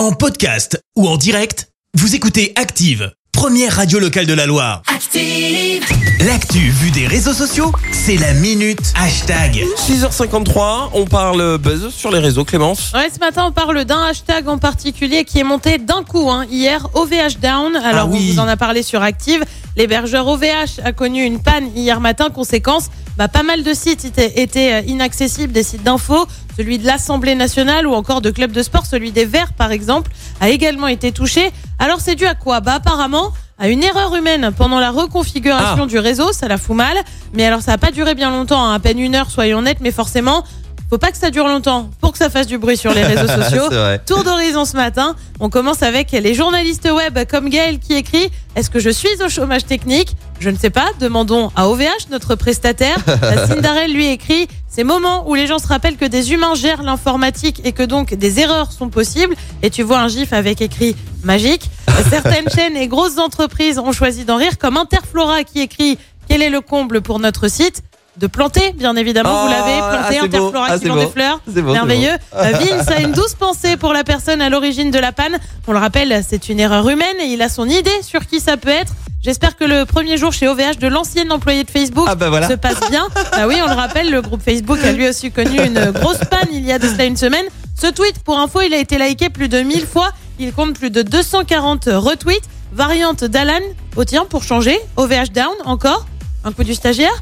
En podcast ou en direct, vous écoutez Active, première radio locale de la Loire. Active. L'actu vue des réseaux sociaux, c'est la minute hashtag. 6h53, on parle buzz sur les réseaux, Clémence. Ouais, ce matin, on parle d'un hashtag en particulier qui est monté d'un coup hein, hier, OVH Down. Alors, Ah oui. on vous en a parlé sur Active. L'hébergeur OVH a connu une panne hier matin. Conséquence, bah, pas mal de sites étaient, euh, inaccessibles, des sites d'infos. Celui de l'Assemblée nationale ou encore de clubs de sport, celui des Verts par exemple, a également été touché. Alors, c'est dû à quoi? Bah, apparemment, à une erreur humaine pendant la reconfiguration Ah. du réseau. Ça la fout mal. Mais alors, ça n'a pas duré bien longtemps, hein, à peine une heure, soyons honnêtes, mais forcément. Faut pas que ça dure longtemps pour que ça fasse du bruit sur les réseaux sociaux. Tour d'horizon ce matin. On commence avec les journalistes web comme Gaël qui écrit Est-ce que je suis au chômage technique? Je ne sais pas. Demandons à OVH, notre prestataire. La Cinderelle lui écrit Ces moments où les gens se rappellent que des humains gèrent l'informatique et que donc des erreurs sont possibles. Et tu vois un gif avec écrit magique. Certaines chaînes et grosses entreprises ont choisi d'en rire, comme Interflora qui écrit Quel est le comble pour notre site? De planter, bien évidemment, Oh, vous l'avez planté, ah, c'est beau. Interflora Ah, beau. des fleurs, merveilleux. Euh, Vince a une douce pensée pour la personne à l'origine de la panne. On le rappelle, c'est une erreur humaine et il a son idée sur qui ça peut être. J'espère que le premier jour chez OVH de l'ancienne employée de Facebook Ah bah voilà. se passe bien. Bah oui, on le rappelle, le groupe Facebook a lui aussi connu une grosse panne il y a de cela une semaine. Ce tweet, pour info, il a été liké plus de 1000 fois. Il compte plus de 240 retweets. Variante d'Alan. Oh tiens, pour changer, OVH down encore. Un coup du stagiaire.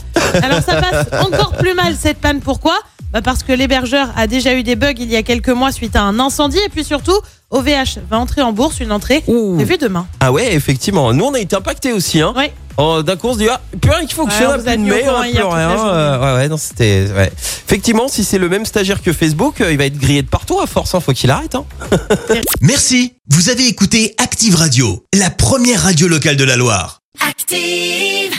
Alors ça passe encore plus mal cette panne. Pourquoi? Bah Parce que l'hébergeur a déjà eu des bugs il y a quelques mois suite à un incendie. Et puis surtout, OVH va entrer en bourse. Une entrée prévue demain. Ah ouais, effectivement. Nous, on a été impactés aussi. Hein. Ouais. Oh, D'un coup, on se dit, ah, plus rien qui fonctionne, Ouais, plus de mail, plus rien. euh, ouais, ouais, non, c'était. Ouais. Effectivement, si c'est le même stagiaire que Facebook, euh, il va être grillé de partout à force. Hein, faut qu'il arrête. Hein. Merci, vous avez écouté Active Radio, la première radio locale de la Loire. Active.